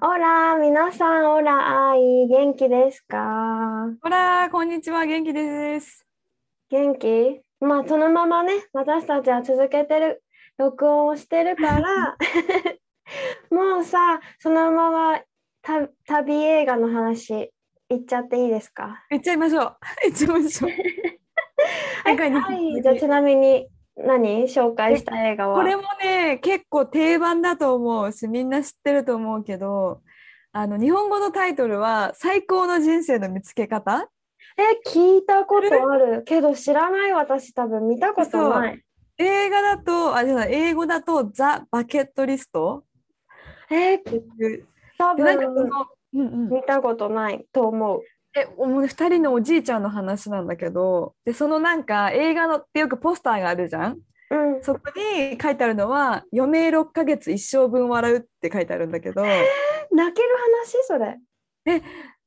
オラ皆さんオラ愛元気ですか？ほら、こんにちは、元気です。元気？まあそのままね私たちは続けてる録音をしてるから もうさそのままた旅映画の話いっちゃっていいですか？行っちゃいましょう。行っちゃいましょう。はい、じゃあちなみに何？紹介した映画は？これもね、結構定番だと思うし、みんな知ってると思うけど、あの日本語のタイトルは最高の人生の見つけ方？え聞いたことある。けど知らない私多分。見たことない。映画だと、あ、じゃない英語だとザ・バケットリスト？えっていう。多でなんかそ分の、うんうん、見たことないと思うでもう2人のおじいちゃんの話なんだけどでそのなんか映画のってよくポスターがあるじゃん？うん。そこに書いてあるのは「余命6ヶ月一生分笑う」って書いてあるんだけど。泣ける話？それ。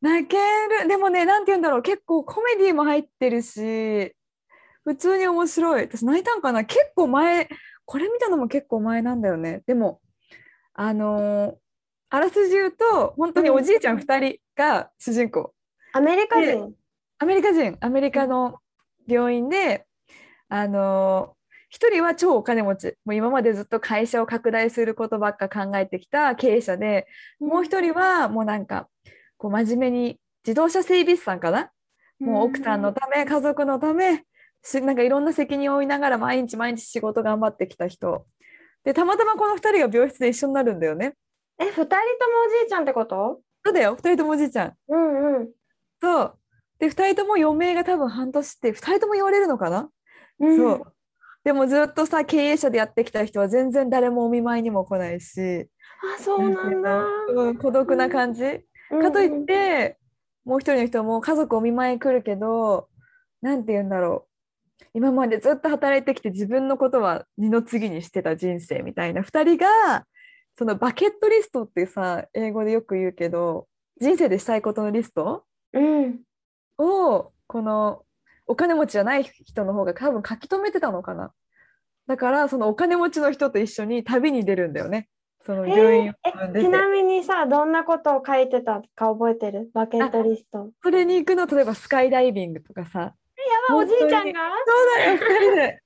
泣ける。でもねなんて言うんだろう。結構コメディも入ってるし普通に面白い。私泣いたんかな？結構前これ見たのも結構前なんだよね。でもあのーあらすじ言うと本当におじいちゃん2人が主人公アメリカで人アメリカ人。アメリカの病院であの一人は超お金持ち。もう今までずっと会社を拡大することばっか考えてきた経営者でもう一人はもうなんかこう真面目に自動車整備士さんかな？もう奥さんのため家族のためしなんかいろんな責任を負いながら毎日毎日仕事頑張ってきた人。でたまたまこの2人が病室で一緒になるんだよね。え二人ともおじいちゃんってこと？そうだよ。2人ともおじいちゃん。うんうんそうで2人とも余命が多分半年って2人とも言われるのかな？うんそう。でもずっとさ、経営者でやってきた人は全然誰もお見舞いにも来ないし、あそうなんだうん、孤独な感じ。かといって、もう一人の人も家族お見舞い来るけど、なんて言うんだろう。今までずっと働いてきて自分のことは二の次にしてた人生みたいな2人が、そのバケットリストってさ、英語でよく言うけど、人生でしたいことのリストうん。をこのお金持ちじゃない人の方が多分書き留めてたのかな。だからそのお金持ちの人と一緒に旅に出るんだよね。そのえ病院をえちなみにさどんなことを書いてたか覚えてる？バケットリスト。やそれに行くの例えばスカイダイビングとかさ。ばおじいちゃんが？そうだよ2人で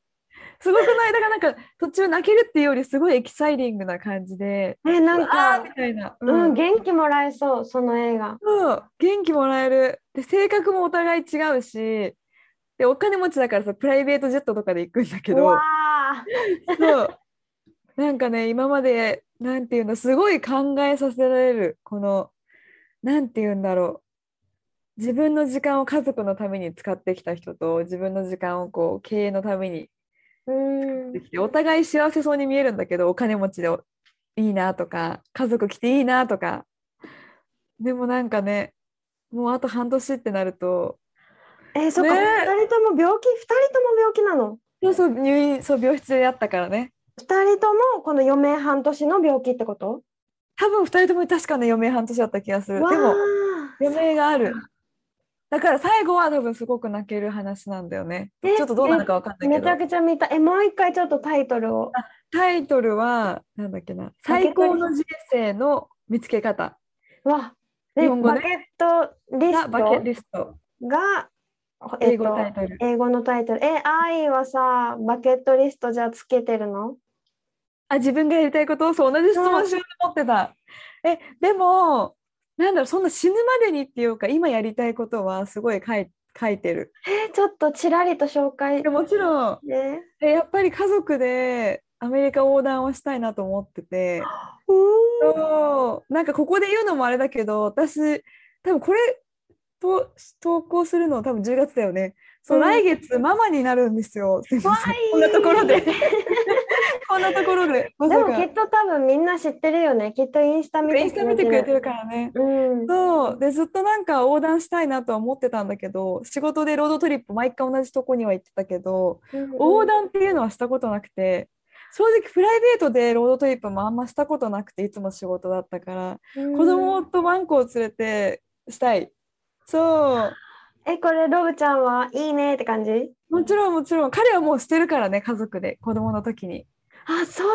すごくない？だからなんか途中泣けるっていうよりすごいエキサイティングな感じでえなんかみたいな、うん。元気もらえそうその映画。そう元気もらえる。で性格もお互い違うしでお金持ちだからさプライベートジェットとかで行くんだけど。うそう。なんかね、今まで、なんていうの、すごい考えさせられる、この、なんていうんだろう。自分の時間を家族のために使ってきた人と、自分の時間をこう経営のためにうんできて、お互い幸せそうに見えるんだけど、お金持ちでいいなとか、家族来ていいなとか。でもなんかね、もうあと半年ってなると、えそっかね二人とも病気？二人とも病気なの？そうそう、入院、そう、病室でやったからね。二人ともこの余命半年の病気ってこと？多分二人とも確かね、余命半年だった気がする。わでも、ー余命がある。だから最後は多分すごく泣ける話なんだよね。えちょっとどうなのかわかんないけどめちゃ。くちゃ見たえもう一回ちょっとタイトルをタイトルは、なんだっけな。最高の人生の見つけ方。わで日本語ねバケットリスがバケトリスト。がえ英っと語タイトル。英語のタイトルえ愛はさバケットリストじゃあつけてるの？あ、自分がやりたいことをそう同じ質問しようと思ってた。え、でも、なんだろう、そんな死ぬまでにっていうか、今やりたいことはすごい書い書いてる。えちょっとちらりと紹介。でもちろん、ねえやっぱり家族でアメリカ横断をしたいなと思ってて。そう。なんかここで言うのもあれだけど私多分これと投稿するの多分10月だよね。そう、うん。来月ママになるんですよ。すい。ませんわいこんなところで ここんなところでまでもきっと多分みんな知ってるよね。きっとインスタ見てインスタ見てくれてる。るからね。うん。そう。でずっとなんか横断したいなとは思ってたんだけど仕事でロードトリップ毎回同じとこには行ってたけど横断っていうのはしたことなくて正直プライベートでロードトリップもあんましたことなくていつも仕事だったからうん。子供とワンコを連れてしたい。そう。え、これロブちゃんはいいねって感じ？もちろんもちろん。彼はもうしてるからね家族で。子供の時にあ、そう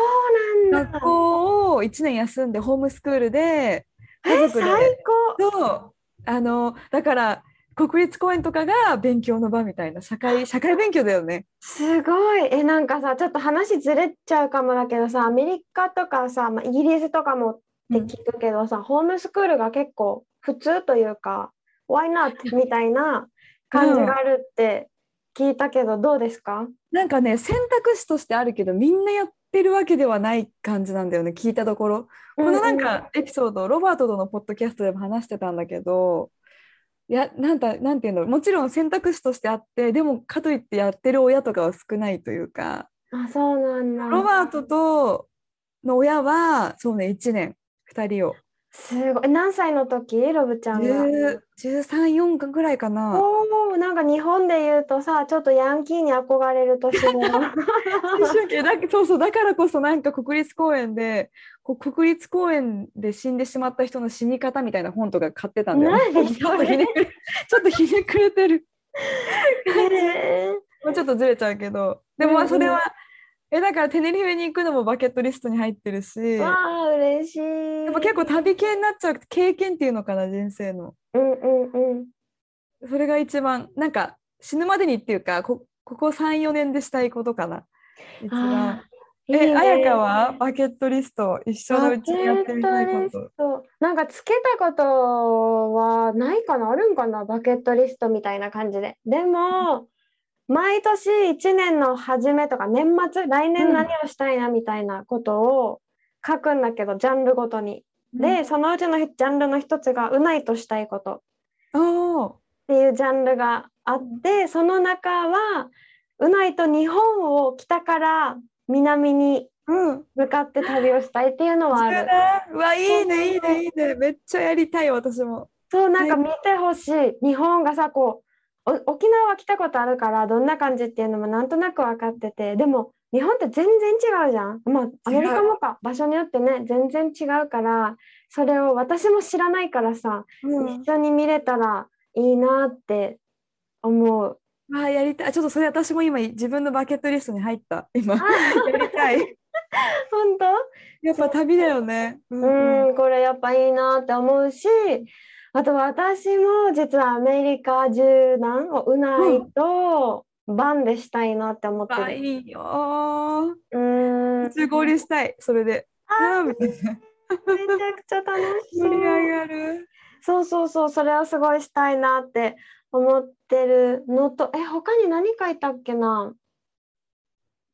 なんだ。学校を1年休んでホームスクールで家え、族で最高。そうあのだから国立公園とかが勉強の場みたいな社会社会勉強だよね。すごい。え、なんかさ、ちょっと話ずれちゃうかもだけどさ、アメリカとかさ、まあ、イギリスとかもって聞くけどさ、ホームスクールが結構普通というか、Why not? みたいな 感じがあるって聞いたけど、どうですか？なんかね選択肢としてあるけどみんなやってるわけではない感じなんだよね聞いたところ。このなんかエピソード、ロバートとのポッドキャストでも話してたんだけどいやなんだなんていうんだろうもちろん選択肢としてあってでもかといってやってる親とかは少ないというかあ、そうなんだ。ロバートとの親はそうね1年2人をすごい。え何歳の時？ロブちゃんが。134かぐらいかな。おお、なんか日本で言うとさ、ちょっとヤンキーに憧れる年頃。だそうそうだからこそなんか国立公園でこう国立公園で死んでしまった人の死に方みたいな本とか買ってたんだよね。何ちょっとひねくれちょっとひねくれてる。へもう ちょっとずれちゃうけどでもまあそれは、えだからテネリフェに行くのもバケットリストに入ってるしわあ、嬉しい。っぱ結構旅系になっちゃう経験っていうのかな人生の。うんうんうん。それが一番なんか死ぬまでにっていうかこここ34年でしたいことかな。一番あーいいえ、ねあやかはバケットリスト一緒のうちにやってみたいこと。なんかつけたことはないかな？あるんかな？バケットリストみたいな感じで。でも、毎年1年の初めとか年末、来年何をしたいなみたいなことを書くんだけど、ジャンルごとに。で、そのうちのジャンルの一つが、うないとしたいことっていうジャンルがあって、その中は、うないと日本を北から南にうん。向かって旅をしたいっていうのはある。うわ、いいね、いいね、いいね。めっちゃやりたい、私も。そう、なんか最見てほしい。日本がさ、こう、お沖縄は来たことあるから、どんな感じっていうのもなんとなく分かってて、でも、日本って全然違うじゃん。まあ、アメリカもか、場所によってね、全然違うから、それを私も知らないからさ、うん。一緒に見れたらいいなって思う。あ、やりたい。ちょっとそれ私も今自分のバケットリストに入った。今。やりたい。本当？やっぱ旅だよね。うんううんん、これやっぱいいなって思うし、あと私も実はアメリカ縦断をうないとバンでしたいなって思ってあ、る。いいよー。うーん、中合流したい、それで。あ。めちゃくちゃ楽しそ盛り上う。がる。そうそうそう、それはすごいしたいなって思ってるのと、え、他に何書いたっけな？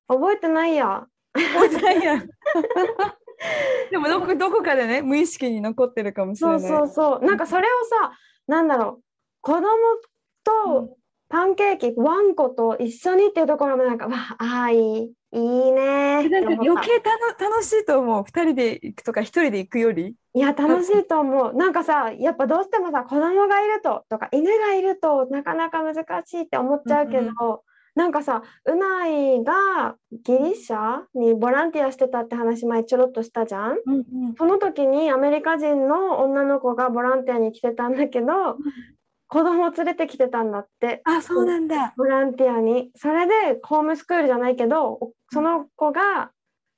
覚えてないや。覚えてないやん。でもどこどこかでね無意識に残ってるかもしれない。そうそうそう。なんかそれをさ、なんだろう、子供とパンケーキ、ワンコと一緒にっていうところもなんか、わあ、いい、いいねなんか余計たの楽しいと思う。二人で行くとか一人で行くより？いや、楽しいと思う。なんかさ、やっぱどうしてもさ、子供がいるととか、犬がいるとなかなか難しいって思っちゃうけど、うんなんかさ、うないがギリシャにボランティアしてたって話前ちょろっとしたじゃん？うんうん。その時にアメリカ人の女の子がボランティアに来てたんだけど、子供を連れてきてたんだって。あ、そうなんだ。ボランティアに。それでホームスクールじゃないけど、おその子が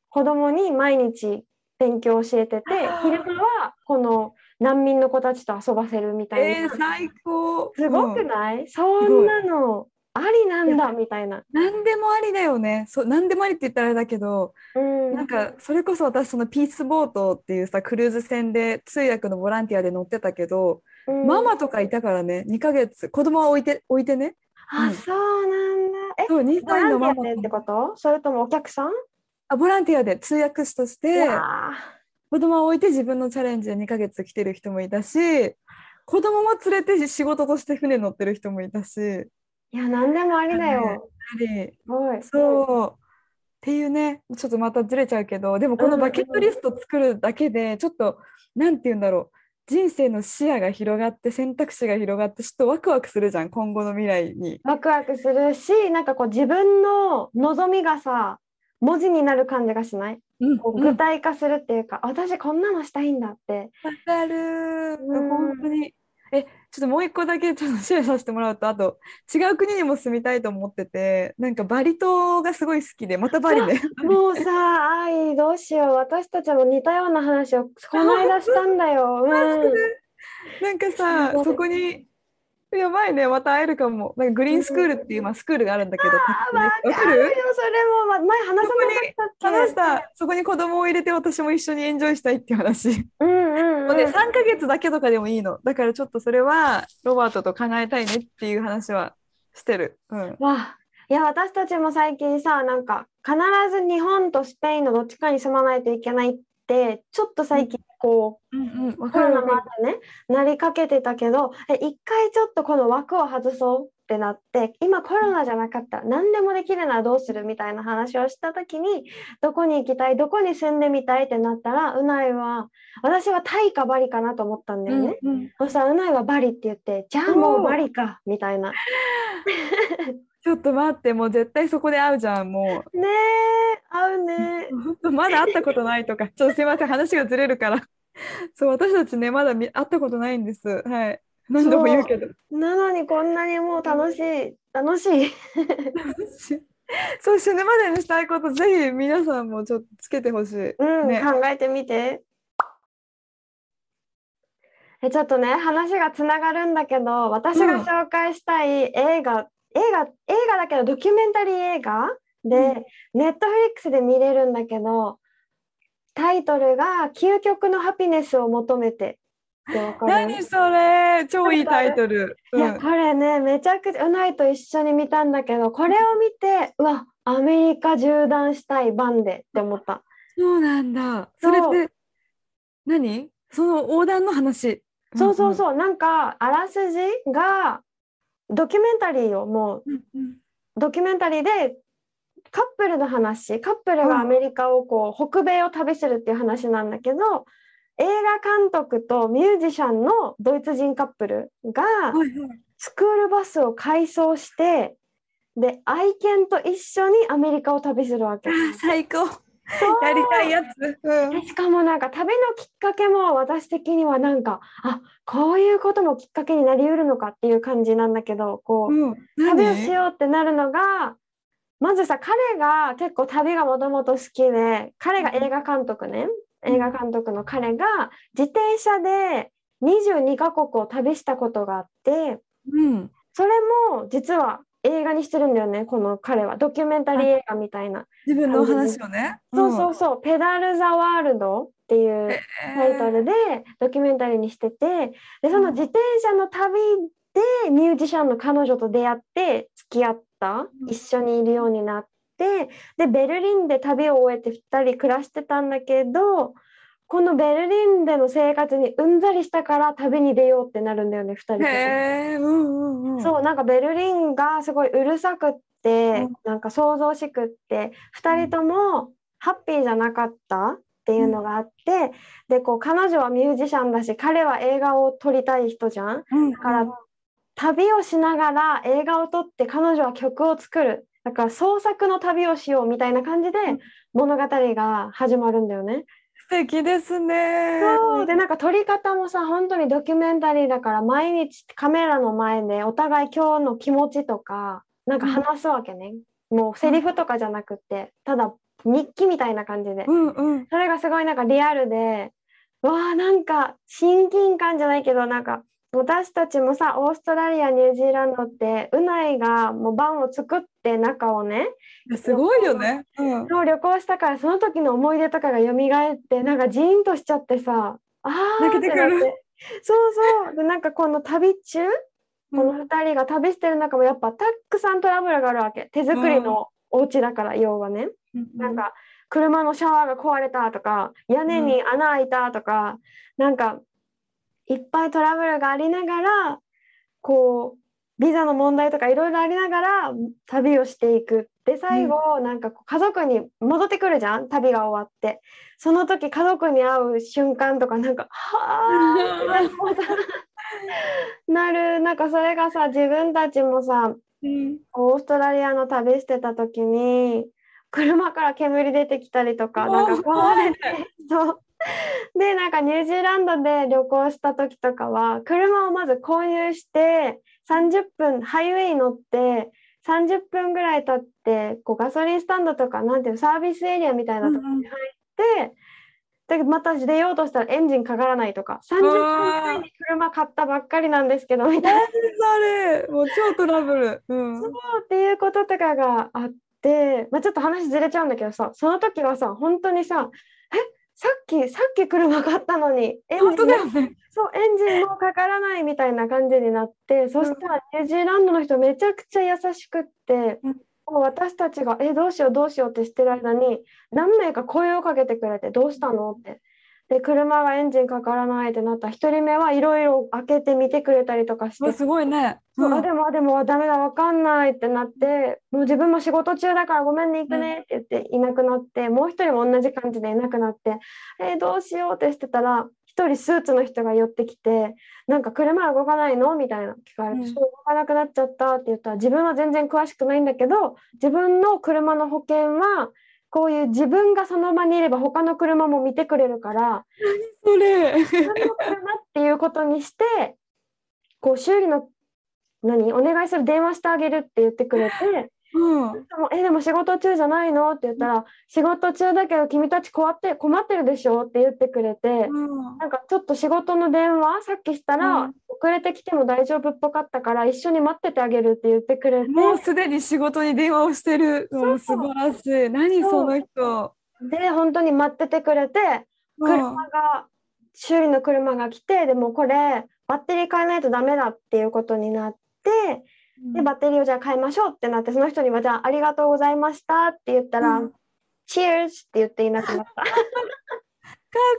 子供に毎日勉強を教えてて昼間はこの難民の子たちと遊ばせるみたいな。えー、最高。すごくうんない、そんなのありなんだみたいな。何でもありだよね。そう、何でもありって言ったらあれだけど、うん。なんかそれこそ私そのピースボートっていうさクルーズ船で通訳のボランティアで乗ってたけど、うんママとかいたからね、2ヶ月子供は置いて置いてね。あ、うんそうなんだ。え、そう、2ボランティ歳のママアでってこと？それともお客さん？あボランティアで通訳士としいてや子供を置いて自分のチャレンジで2ヶ月来てる人もいたし子供も連れて仕事として船乗ってる人もいたしーいや、なんでもありだよ。やっぱり。すごい。そう。っていうね。ちょっとまたずれちゃうけど。でもこのバケットリスト作るだけでちょっとなんて言うんだろう。人生の視野が広がって選択肢が広がってちょっとワクワクするじゃん。今後の未来に。ワクワクするしなんかこう自分の望みがさ文字になる感じがしない？うん具体化するっていうか、私こんなのしたいんだって。わかる。うん。本当にえちょっともう一個だけちょっとシェアさせてもらうとあと違う国にも住みたいと思っててなんかバリ島がすごい好きでまたバリで もうさ、愛どうしよう。私たちも似たような話をこの間したんだよ。うん。なんかさそこにやばいねまた会えるかもなんかグリーンスクールっていう、まあ、スクールがあるんだけどあわわかる？よ、それもま前話さなかったっけ？話したそこに子供を入れて私も一緒にエンジョイしたいっていう話。うんうんもうね、うん。3ヶ月だけとかでもいいの。だからちょっとそれはロバートと考えたいねっていう話はしてる。うん。わあいや私たちも最近さなんか必ず日本とスペインのどっちかに住まないといけないってちょっと最近こう、うんうん。わコロナもあかるわかってねなりかけてたけどえ一回ちょっとこの枠を外そうってなって今コロナじゃなかったら何でもできるならどうするみたいな話をした時にどこに行きたいどこに住んでみたいってなったらうないは私はタイかバリかなと思ったんだる。よね。うんうんそしたらうないはバリって言ってじゃあもうバリかみたいな。ちょっと待って、もう絶対そこで会うじゃん、もねえ合うね。まだ会ったことないとか、ちょっとすいません、話がずれるから。そう、私たちね、まだみ会ったことないんです。はい。何度も言うけど。なのにこんなにもう楽しい楽しい。そう、死ぬまでにしたいこと、ぜひ皆さんもちょっとつけてほしい。うん、ね考えてみて。えちょっとね話がつながるんだけど私がうん紹介したい映画、映画映画だけどドキュメンタリー映画？で、ネットフリックスで見れるんだけどタイトルが「究極のハピネスを求めて」ってわかる何それ？超いいタイトル。いや、うんこれね、めちゃくちゃ、うないと一緒に見たんだけど、これを見て、うわ、アメリカ縦断したいバンでって思った。そうなんだ。それって何？その横断の話。そうそうそう、なんか、あらすじが、ドキュメンタリーをもう、うんうん。ドキュメンタリーで、カップルの話、カップルうんがアメリカをこう、北米を旅するっていう話なんだけど、映画監督とミュージシャンのドイツ人カップルが。スクールバスを改装してで愛犬と一緒にアメリカを旅するわけ。最高。やりたいやつ。うんでしかもなんか旅のきっかけも私的にはなんかあこういうこともきっかけになりうるのかっていう感じなんだけどこう、うん。旅をし何ようってなるのがまずさ彼が結構旅がもともと好きで彼が映画監督ね、うん映画監督の彼が自転車で22カ国を旅したことがあって。うん。それも実は映画にしてるんだよね、この彼は。ドキュメンタリー映画みたいな。自分の話をね。そうそうそう、ペダル・ザ・ワールドっていうタイトルでドキュメンタリーにしてて、でその自転車の旅でミュージシャンの彼女と出会って付き合った、うん。一緒にいるようになって、で、ベルリンで旅を終えて2人暮らしてたんだけど、このベルリンでの生活にうんざりしたから旅に出ようってなるんだよね、2人とも。へえ。うんうんうん。そうなんかベルリンがすごいうるさくって、うんなんか想像しくって2人ともハッピーじゃなかったっていうのがあって、でこう彼女はミュージシャンだし彼は映画を撮りたい人じゃん。うん。だから旅をしながら映画を撮って彼女は曲を作るだから創作の旅をしようみたいな感じでうん物語が始まるんだよね。素敵ですね。そう。でなんか撮り方もさ本当にドキュメンタリーだから毎日カメラの前でお互い今日の気持ちとかなんか話すわけね、もうセリフとかじゃなくってただ日記みたいな感じで、うんうん。それがすごいなんかリアルでわあなんか親近感じゃないけどなんか私たちもさオーストラリアニュージーランドってうないがもうバンを作って中をねすごいよね。うん。旅行したからその時の思い出とかが蘇ってなんかジーンとしちゃってさあー泣けてそうそう。でなんかこの旅中この2人が旅してる中もやっぱたくさんトラブルがあるわけ。手作りのお家だから要はね、なんか車のシャワーが壊れたとか屋根に穴開いたとか、なんかいっぱいトラブルがありながらこうビザの問題とかいろいろありながら旅をしていく。っで最後なんかこう家族に戻ってくるじゃん旅が終わって。その時家族に会う瞬間とかなんかはあなる。なんかそれがさ自分たちもさうん。オーストラリアの旅してた時に車から煙出てきたりとかなんか壊れてそう。でなんかニュージーランドで旅行した時とかは車をまず購入して30分ハイウェイ乗って30分ぐらい経ってこうガソリンスタンドとかなんていうのサービスエリアみたいなところに入って、でまた出ようとしたらエンジンかからないとか30分前に車買ったばっかりなんですけどみたいな。それもう超トラブル。うん。そうっていうこととかがあって、まあ、ちょっと話ずれちゃうんだけどさその時はさ本当にさえさっきさっき車買ったのにエン本当ジンだよね。そうエンジンもかからないみたいな感じになって、そしたらニュージーランドの人めちゃくちゃ優しくって、うんもう私たちが「えどうしようどうしよう」ってしてる間に何名か声をかけてくれて「どうしたの?」って。で車がエンジンかからないってなった。1人目はいろいろ開けてみてくれたりとかして。わすごいね。そううん。あでもあでもダメだわかんないってなってもう自分も仕事中だからごめんね行くねって言っていなくなって、もう一人も同じ感じでいなくなってえーどうしようってしてたら一人スーツの人が寄ってきてなんか車動かないの？みたいな聞かれて、うん。動かなくなっちゃったって言ったら自分は全然詳しくないんだけど自分の車の保険はこういう自分がその場にいれば他の車も見てくれるからそれ。自分の車っていうことにしてこう修理の何？お願いする電話してあげるって言ってくれてうん。えでも仕事中じゃないの？って言ったら仕事中だけど君たち困って困ってるでしょ？って言ってくれてうん。なんかちょっと仕事の電話さっきしたうらん。遅れてきても大丈夫っぽかったから一緒に待っててあげるって言ってくれてもうすでに仕事に電話をしてるのも素晴らしい。何その人。で本当に待っててくれてうん。車が修理の車が来てでもこれバッテリー変えないとダメだっていうことになってでバッテリーをじゃあ変えましょうってなってその人にはじゃあありがとうございましたって言ったら、うん Cheers って言っていなくなった。かっ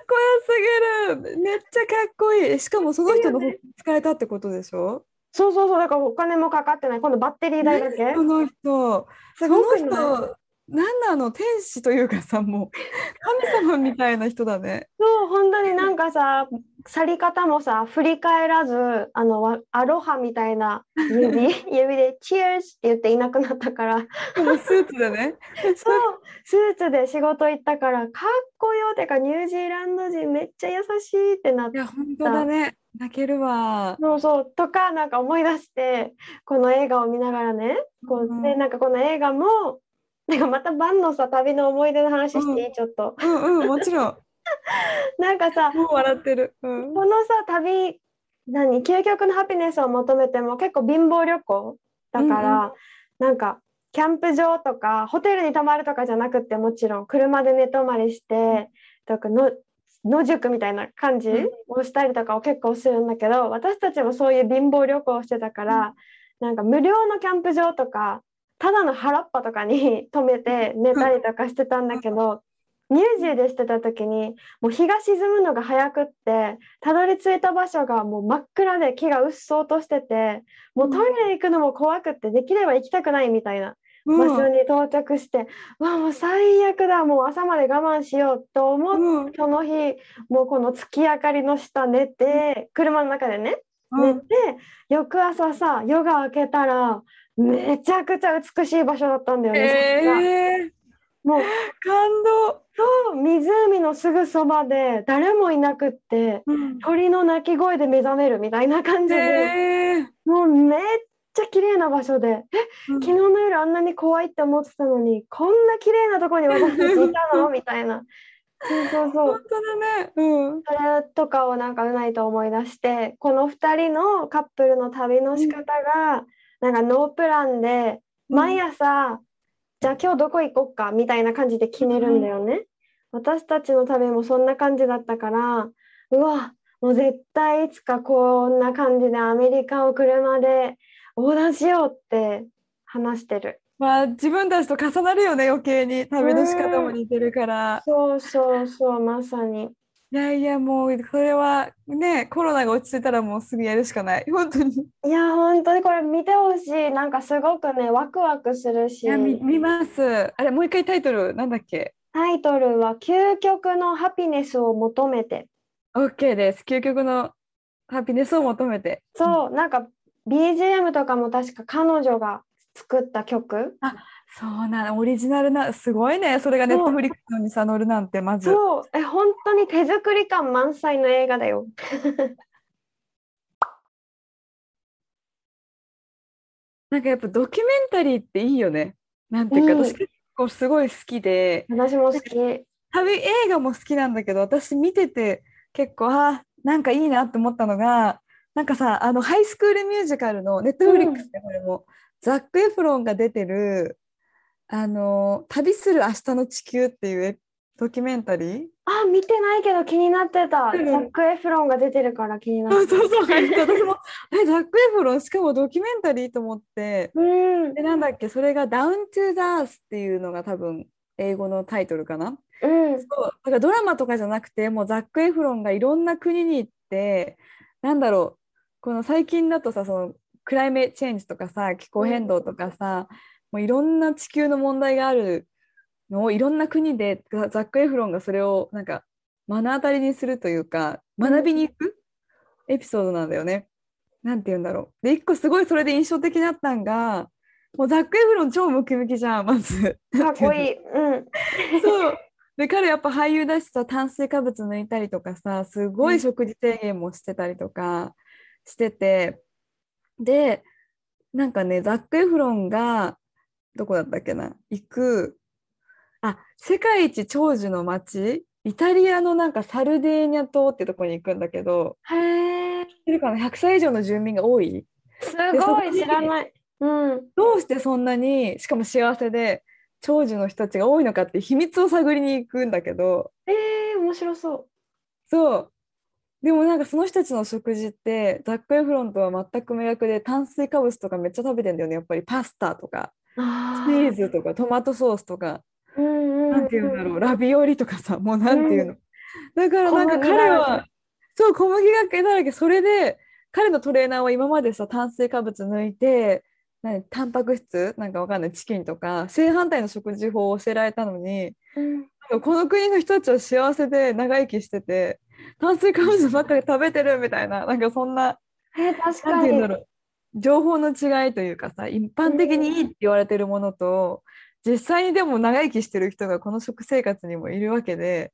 こよすぎる。めっちゃかっこいい。しかもその人の方使えたってことでしょ？そうそうそうだからお金もかかってない今度バッテリー代だけ？その人。すその人、なんなの天使というかさ、もう 神様みたいな人だね。そう本当になんかさ去り方もさ振り返らずあのわアロハみたいな指 指で「Cheers」って言っていなくなったからスーツでね。そうスーツで仕事行ったからかっこよてかニュージーランド人めっちゃ優しいってなっていや、本当だね。泣けるわ。そうそうとかなんか思い出してこの映画を見ながらねこうんうでなんかこの映画もなんかまたバンのさ旅の思い出の話していい、うん。ちょっと。うんうん、もちろん。なんかさもう笑ってる。うん。このさ旅何？究極のハピネスを求めても結構貧乏旅行？だから、なんかキャンプ場とかホテルに泊まるとかじゃなくてもちろん車で寝泊まりしてとかの野宿みたいな感じうん。をしたりとかを結構するんだけど私たちもそういう貧乏旅行をしてたから、なんか無料のキャンプ場とかただの原っぱとかに 泊めて寝たりとかしてたんだけど、ニュージーでしてた時にもう日が沈むのが早くってたどり着いた場所がもう真っ暗で木がうっそうとしててもうトイレ行くのも怖くってできれば行きたくないみたいな場所に到着して、うわもう最悪だもう朝まで我慢しようと思って、うん。その日もうこの月明かりの下寝て車の中でねうん。寝て、翌朝さ夜が明けたらめちゃくちゃ美しい場所だったんだよね。えー、もう。感動。そう湖のすぐそばで誰もいなくってうん。鳥の鳴き声で目覚めるみたいな感じで、えー。もうめっちゃ綺麗な場所で。えうん。昨日の夜あんなに怖いって思ってたのにこんな綺麗なとこに私たちいたの？みたいな。そうそうそう。本当だね。うん。それとかをなんかうないと思い出してこの2人のカップルの旅の仕方が、なんかノープランで毎朝、じゃあ今日どこ行こっかみたいな感じで決めるんだよね。私たちの旅もそんな感じだったからうわもう絶対いつかこんな感じでアメリカを車で横断しようって話してる。まあ自分たちと重なるよね余計に旅の仕方も似てるから。そうそうそうまさに。いやいやもうそれはねコロナが落ち着いたらもうすぐやるしかない。本当に。いや本当に。これ見てほしい。なんかすごくねワクワクするし。いや見見ます。あれもう一回タイトルなんだっけ？タイトルは「究極のハピネスを求めて。OK です。究極のハピネスを求めて」そうなんか BGM とかも確か彼女が作った曲そうなのオリジナルなすごいね。それがネットフリックスにさ乗るなんてまず。そう。え本当に手作り感満載の映画だよ。なんかやっぱドキュメンタリーっていいよね。なんていうか、うん。私結構すごい好きで。私も好き。旅映画も好きなんだけど私見てて結構あなんかいいなって思ったのがなんかさあのハイスクールミュージカルのネットフリックスでこれも、ザック・エフロンが出てるあの旅する明日の地球っていうドキュメンタリー？あ見てないけど気になってた。うん。ザック・エフロンが出てるから気になそうってそうそう。入った私も えザック・エフロンしかもドキュメンタリーと思って。うん。でなんだっけ？それが「ダウン・トゥ・ザ・アース」っていうのが多分英語のタイトルかな？うん。そう。だからドラマとかじゃなくてもうザック・エフロンがいろんな国に行ってなんだろう？この最近だとさその climate change とかさ気候変動とかさ、もういろんな地球の問題があるのをいろんな国でザザック・エフロンがそれをなんか目の当たりにするというか学びに行くエピソードなんだよね。なんて言うんだろう。で一個すごいそれで印象的だったんがもうザック・エフロン超ムキムキじゃんまず。かっこいいうんそう。で、彼やっぱ俳優だしさ、炭水化物抜いたりとかさ、すごい食事制限もしてたりとかしてて、で、なんかね、ザック・エフロンが、どこだったっけな、行く、あ、世界一長寿の町、イタリアのなんかサルデーニャ島ってとこに行くんだけど、へえ知ってるかな、100歳以上の住民が多い？すごい知らない。うん。どうしてそんなに、しかも幸せで、長寿の人たちが多いのかって秘密を探りに行くんだけど、えー、面白そう。そう。でもなんかその人たちの食事ってザック・エフロンとは全く真逆で炭水化物とかめっちゃ食べてんだよね。やっぱりパスタとか。あチーズとかトマトソースとかうんうんなんていうんだろうラビオリとかさもうなんていうの。だからなんか彼らはそう小麦がけだらけ。それで彼のトレーナーは今までさ炭水化物抜いて何タンパク質？なんかわかんない。チキンとか正反対の食事法を教えられたのにうん。この国の人たちは幸せで長生きしてて炭水化物ばっかり食べてるみたいななんかそんなえー、確なんかにて言うんだろう情報の違いというかさ一般的にいいって言われてるものと実際にでも長生きしてる人がこの食生活にもいるわけで。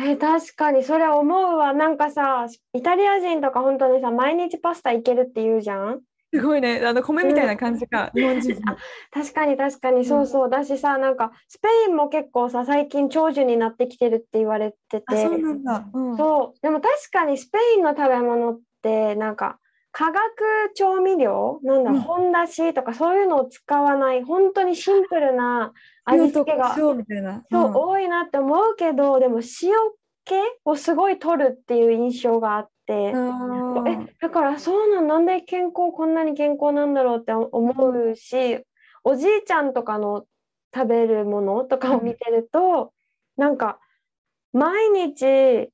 えー確かにそれ思うわ。なんかさイタリア人とか本当にさ毎日パスタいけるって言うじゃん？すごいね。あの米みたいな感じか、日本人も確かに確かにそうそう。だしさなんかスペインも結構さ最近長寿になってきてるって言われてて。あそうなんだ、うん、そう。でも確かにスペインの食べ物ってなんか化学調味料？なんだ、うん。本だしとかそういうのを使わない本当にシンプルな味付けがそう、うん。多いなって思うけどでも塩気をすごい取るっていう印象があって、えだからそうなんなんで健康こんなに健康なんだろうって思うし、おじいちゃんとかの食べるものとかを見てると、なんか毎日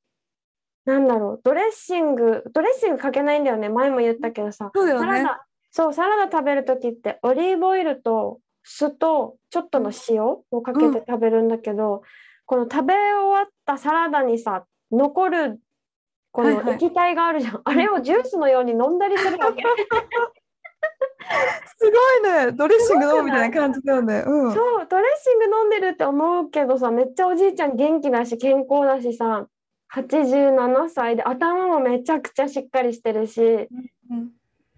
なんだろう。ドレッシングドレッシングかけないんだよね。前も言ったけどさ、そうね。サラダ。そうサラダ食べる時ってオリーブオイルと酢とちょっとの塩をかけて食べるんだけど、この食べ終わったサラダにさ残るこはいはい。の液体があるじゃん、あれをジュースのように飲んだりするわけ。すごいね。ドレッシング飲むみたいな感じだよね。うん。そうドレッシング飲んでるって思うけどさめっちゃおじいちゃん元気だし健康だしさ87歳で頭もめちゃくちゃしっかりしてるし。うん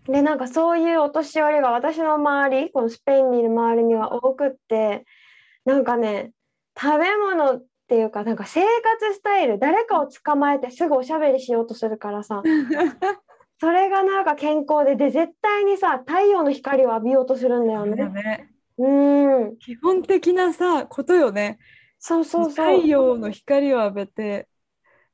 でなんかそういうお年寄りが私の周りこのスペインにいる周りには多くってなんかね食べ物っていうかなんか生活スタイル誰かを捕まえてすぐおしゃべりしようとするからさ。それがなんか健康でで絶対にさ太陽の光を浴びようとするんだよね。ね。うん。基本的なさことよね。そうそうそう。太陽の光を浴びて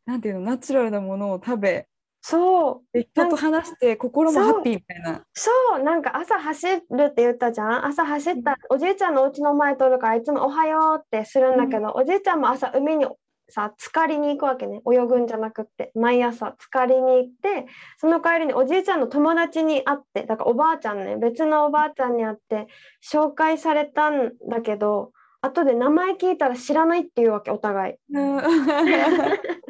なんていうのナチュラルなものを食べそう。で人と話して心もハッピーみたいな。そう。なんか朝走るって言ったじゃん。朝走ったらおじいちゃんのお家の前通るからいつも「おはよう」ってするんだけど、おじいちゃんも朝海にさ浸かりに行くわけね。泳ぐんじゃなくって。毎朝浸かりに行ってその帰りにおじいちゃんの友達に会ってだからおばあちゃんね別のおばあちゃんに会って紹介されたんだけど後で名前聞いたら知らないっていうわけお互い。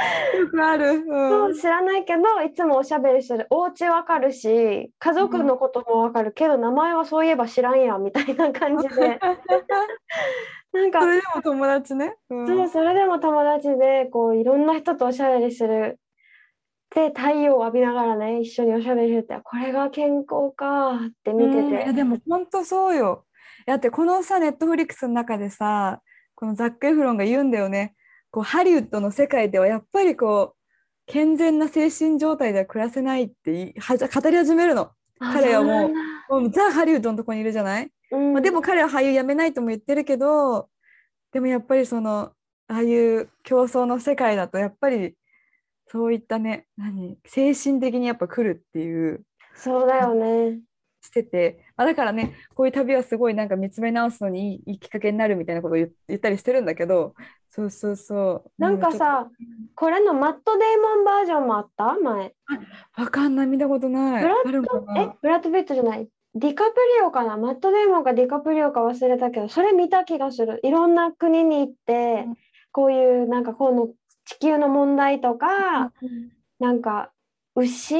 ある。そううん知らないけどいつもおしゃべりしてるお家わかるし家族のこともわかるけど、名前はそういえば知らんやみたいな感じで なんかそれでも友達ね。うんそうそれでも友達でこういろんな人とおしゃべりするで太陽を浴びながらね一緒におしゃべりするってこれが健康かって見てうんいやて、でも本当そうよ。だってこのさネットフリックスの中でさこのザック・エフロンが言うんだよね。こうハリウッドの世界ではやっぱりこう健全な精神状態では暮らせないって語り始めるの。あ彼はもうもうザ・ハリウッドのとこにいるじゃない、うん。まあ、でも彼は俳優辞めないとも言ってるけどでもやっぱりそのああいう競争の世界だとやっぱりそういったね何？精神的にやっぱ来るっていうそうだよね。してて、まあ、だからねこういう旅はすごいなんか見つめ直すのにいいいいきっかけになるみたいなことを言言ったりしてるんだけどそうそうそう。なんかさこれのマット・デーモンバージョンもあった？前。わかんない見たことない。ブラッドえな。ブラッド・ピットじゃない？ディカプリオかな？マット・デーモンかディカプリオか忘れたけどそれ見た気がする。いろんな国に行って、うん。こういうなんかこの地球の問題とか、なんか牛？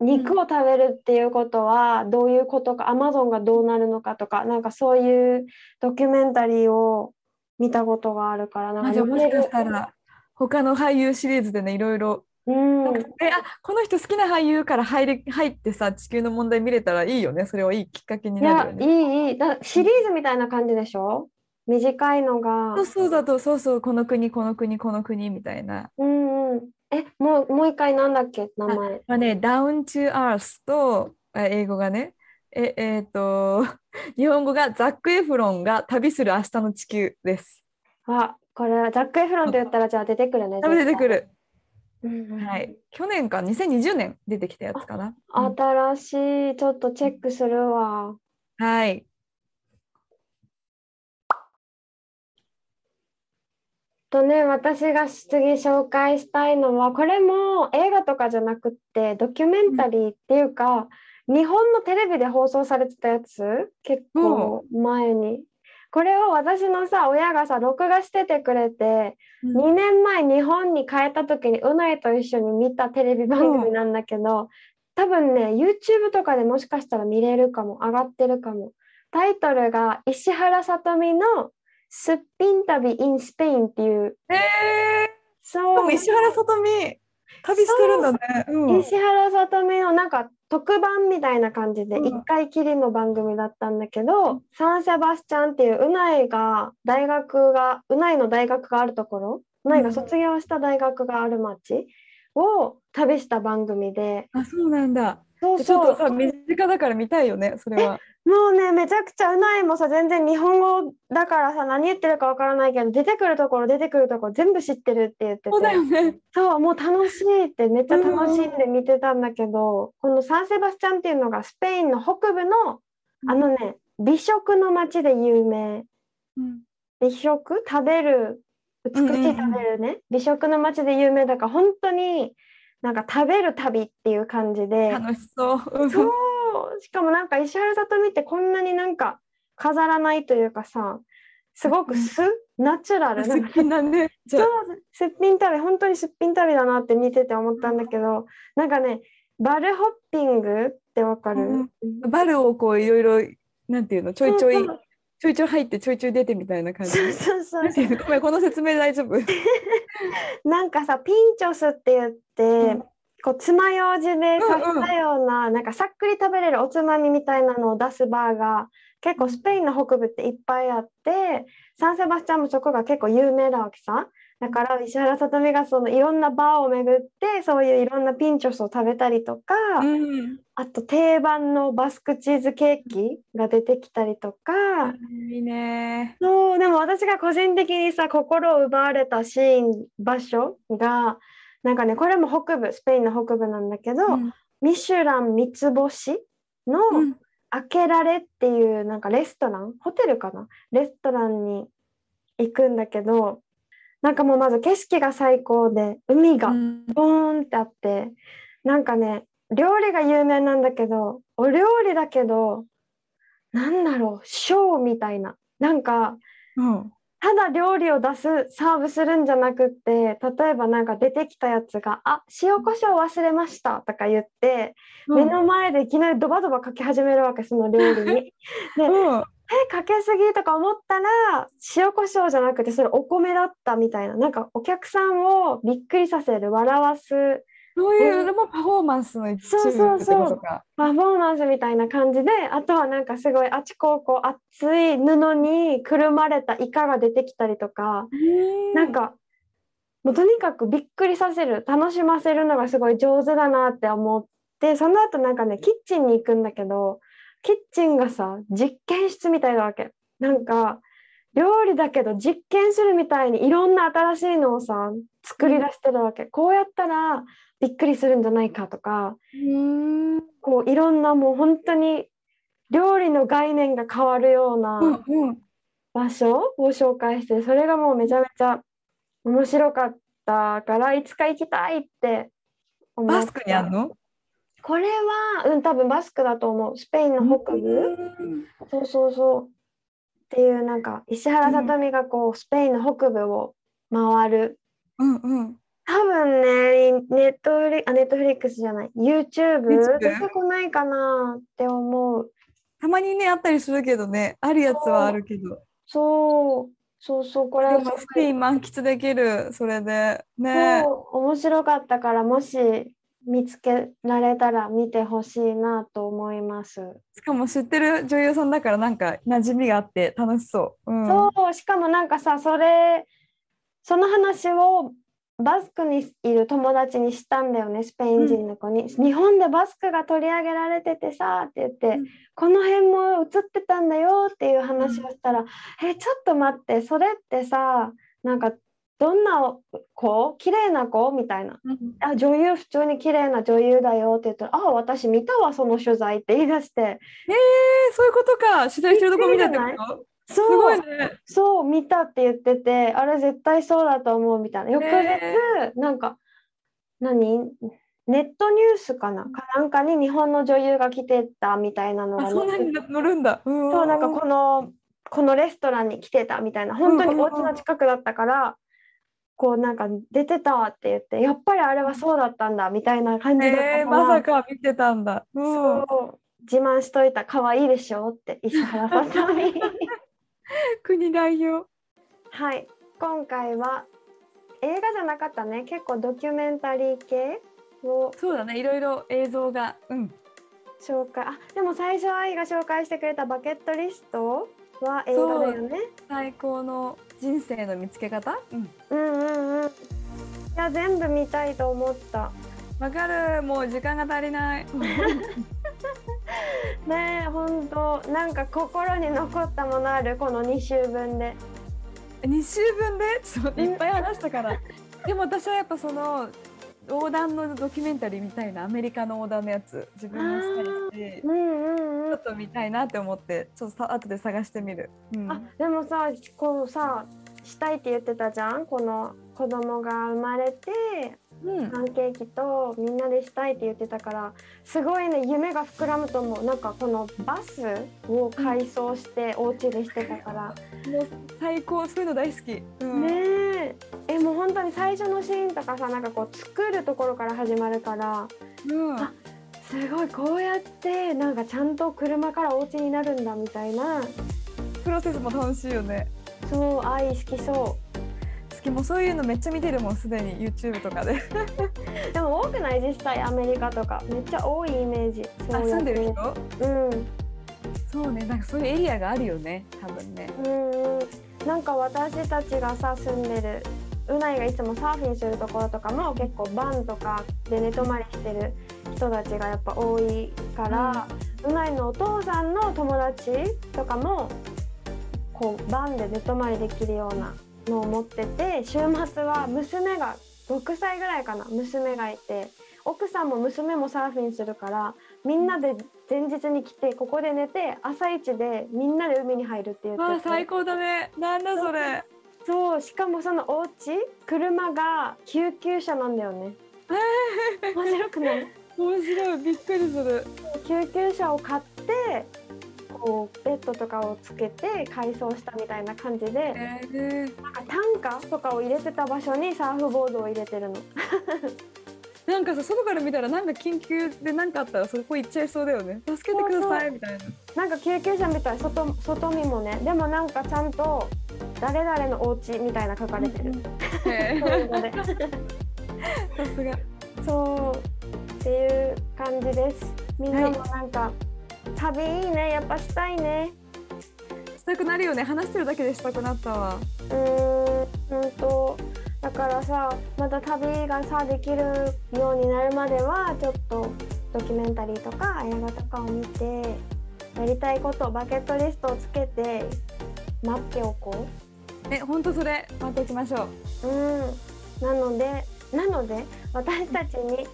肉を食べるっていうことはどういうことか？アマゾンがどうなるのかとかなんかそういうドキュメンタリーを見たことがあるからなんかもしかしたら他の俳優シリーズでねいろいろ。うん。なんかえあこの人好きな俳優から入り入ってさ地球の問題見れたらいいよね？それはいいきっかけにいやなるよね。いいいいだシリーズみたいな感じでしょ？短いのが。そうそうだとそうそうこの国この国この国みたいな。うんうんえもうもう一回なんだっけ名前？まあね、Down to Earth とあ英語がね、え、えーと、日本語がザック・エフロンが旅する明日の地球です。あこれはザック・エフロンって言ったらじゃあ出てくるね多分出てくる、る。うんうんはい。去年か、2020年出てきたやつかな。うん新しいちょっとチェックするわはい。とね、私が次紹介したいのは、これも映画とかじゃなくって、ドキュメンタリーっていうか、日本のテレビで放送されてたやつ、結構前に。これを私のさ、親がさ、録画しててくれて、うん2年前日本に帰った時にうないと一緒に見たテレビ番組なんだけど、多分ね、YouTube とかでもしかしたら見れるかも、上がってるかも。タイトルが石原さとみのすっぴん旅 in スペインっていう、えー、そう。も、石原さとみ、旅してるんだね。うん。石原さとみのなんか特番みたいな感じでうん。1回きりの番組だったんだけど、サンセバスチャンっていううないが大学がうないの大学があるところうないが卒業した大学がある町を旅した番組で。あ、そうなんだ。そうそう。ちょっとさ、身近だから見たいよね、それは。もうねめちゃくちゃうないもさ全然日本語だからさ何言ってるかわからないけど出てくるところ出てくるところ全部知ってるって言ってて。そうだよね。そう、もう楽しいってめっちゃ楽しんで見てたんだけど、このサンセバスチャンっていうのがスペインの北部の、あのね、美食の街で有名。うん。美食？食べる、美しい食べるね、美食の街で有名だから、本当になんか食べる旅っていう感じで、楽しそう。うん。そう、しかもなんか石原さとみってこんなになんか飾らないというかさ、すごく素、ナチュラル、なんか好きなんで、じゃそうあ、すっぴん旅本当にすっぴん旅だなって見てて思ったんだけどなんかねバルホッピングってわかる、うんバルをこういろいろ、なんていうの、ちょいちょい、そうちょいちょい入って、ちょいちょい出てみたいな感じ。そうそうそう。ごめん、この説明大丈夫。なんかさピンチョスって言って、うん。こう爪楊枝で刺したような,、なんかさっくり食べれるおつまみみたいなのを出すバーが結構スペインの北部っていっぱいあってサンセバスチャンもそこが結構有名なわけさだから石原さとみがそのいろんなバーを巡ってそういういろんなピンチョスを食べたりとか、うん。あと定番のバスクチーズケーキが出てきたりとか、いいね。そうでも私が個人的にさ心を奪われたシーン場所がなんかねこれも北部スペインの北部なんだけど、うん。ミシュラン三つ星のうん。開けられっていうなんかレストラン？ホテルかな？レストランに行くんだけどなんかもうまず景色が最高で海がうん。ボーンってあってなんかね料理が有名なんだけどお料理だけどなんだろうショーみたいな。なんかうん。ただ料理を出すサーブするんじゃなくって例えばなんか出てきたやつが「あ塩コショウ忘れました」とか言って、目の前でいきなりドバドバかけ始めるわけその料理に。でうんえかけすぎとか思ったら塩コショウじゃなくてそれお米だったみたいな。なんかお客さんをびっくりさせる笑わす。そういうのもパフォーマンスの一部そうそうそう。パフォーマンスみたいな感じであとはなんかすごいあちこち厚い布にくるまれたイカが出てきたりとか、なんかもうとにかくびっくりさせる楽しませるのがすごい上手だなって思ってその後なんかねキッチンに行くんだけどキッチンがさ実験室みたいなわけ。なんか料理だけど実験するみたいにいろんな新しいのをさ作り出してるわけ。こうやったらびっくりするんじゃないかとかうん。こういろんなもう本当に料理の概念が変わるような、場所を紹介してそれがもうめちゃめちゃ面白かったからいつか行きたいって思った。バスクにあんの？これはうん多分バスクだと思う。スペインの北部、うん。そうそうそう。っていうなんか石原さとみがこうスペインの北部を回る。うんうん。多分ねネットフリあネットフリックスじゃない。YouTube？出てこないかなって思う。たまにねあったりするけどね。あるやつはあるけど。そう。そうそうこれではもスペイン満喫できる。それで。ね。面白かったからもし見つけられたら見てほしいなと思います。しかも知ってる女優さんだからなんか馴染みがあって楽しそう。うん、そうしかもなんかさそれその話をバスクにいる友達にしたんだよねスペイン人の子に、日本でバスクが取り上げられててさって言って、うん。この辺も映ってたんだよっていう話をしたら、えちょっと待ってそれってさなんかどんな子？綺麗な子？みたいな。うん。あ女優普通に綺麗な女優だよって言ったら「あ私見たわその取材」って言い出して。えー、そういうことか。取材してるとこ見たってこと？そすごういね。そう見たって言っててあれ絶対そうだと思うみたいな。翌日、へなんか何？ネットニュースかな？かなんかに日本の女優が来てたみたいなのがあそんなに乗るんだ。うん。そうなんかこのこのレストランに来てたみたいな。本当にうんうんうんお家の近くだったから、こうなんか出てたって言ってやっぱりあれはそうだったんだみたいな感じだったから、えー、まさか見てたんだ。うん、そう自慢しといた可愛いでしょって石原さとみ 国代表。はい今回は映画じゃなかったね結構ドキュメンタリー系をそうだねいろいろ映像が。うん。紹介あでも最初愛が紹介してくれたバケットリストは映画だよね最高の人生の見つけ方？うん。うんうんうんいや全部見たいと思ったわかるもう時間が足りない。ねえ本当なんか心に残ったものある？この2週分で2週分で？ちょっといっぱい話したから。でも私はやっぱその横断のドキュメンタリーみたいなアメリカの横断のやつ自分もしたいし。うんうんうん。ちょっと見たいなって思ってちょっとさ後で探してみる。うん、あでもさこうさしたいって言ってたじゃん？この子供が生まれてうん、パンケーキとみんなでしたいって言ってたからすごいね夢が膨らむと思う。なんかこのバスを改装してお家でしてたから、もう最高。そういうの大好き。うん、ねええもう本当に最初のシーンとかさなんかこう作るところから始まるからうん、あすごいこうやってなんかちゃんと車からお家になるんだみたいな。プロセスも楽しいよね。そう愛好きそ好きもうそういうのめっちゃ見てるもんすでに YouTube とかで。う でも多くない実際アメリカとか。めっちゃ多いイメージ。そう住んでる人？うん。そうね。なんかそういうエリアがあるよね。多分ね。うんうんなんか私たちがさ住んでるうないがいつもサーフィンするところとかも結構バンとかで寝泊まりしてる人たちがやっぱ多いから、うないのお父さんの友達とかもこうバンで寝泊まりできるようなのを持ってて週末は娘が6歳ぐらいかな娘がいて奥さんも娘もサーフィンするからみんなで前日に来てここで寝て朝一でみんなで海に入るって言って。てわあ最高だね。なんだそれ。そうしかもそのお家車が救急車なんだよね。面白くない？面白い。びっくりする。救急車を買ってこうベッドとかをつけて改装したみたいな感じで、えー、なんか担架とかを入れてた場所にサーフボードを入れてるの。なんかさ外から見たらなんか緊急で何かあったらそこ行っちゃいそうだよね。助けてくださいみたいな。なんか救急車みたい外外見もねでもなんかちゃんと誰々のお家みたいな書かれてる。さすが。そうっていう感じです。みんなもなんか、旅いいね。やっぱしたいね。したくなるよね。話してるだけでしたくなったわ。うーんだからさまた旅がさできるようになるまではちょっとドキュメンタリーとか映画とかを見てやりたいことバケットリストをつけて待っておこうえ本当それ？待っておきましょうう。んなのでなので私たちに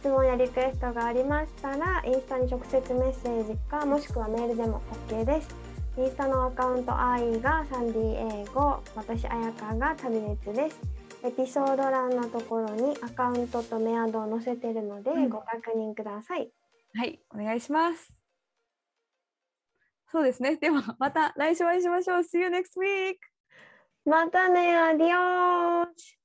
質問やリクエストがありましたらインスタに直接メッセージかもしくはメールでも OK です。インスタのアカウント i がサンディ英語私あやかが旅熱です。エピソード欄のところにアカウントとメアドを載せてるのでうん。ご確認ください。はいお願いします。そうですね。ではまた来週お会いしましょう。See you next week またねアディオース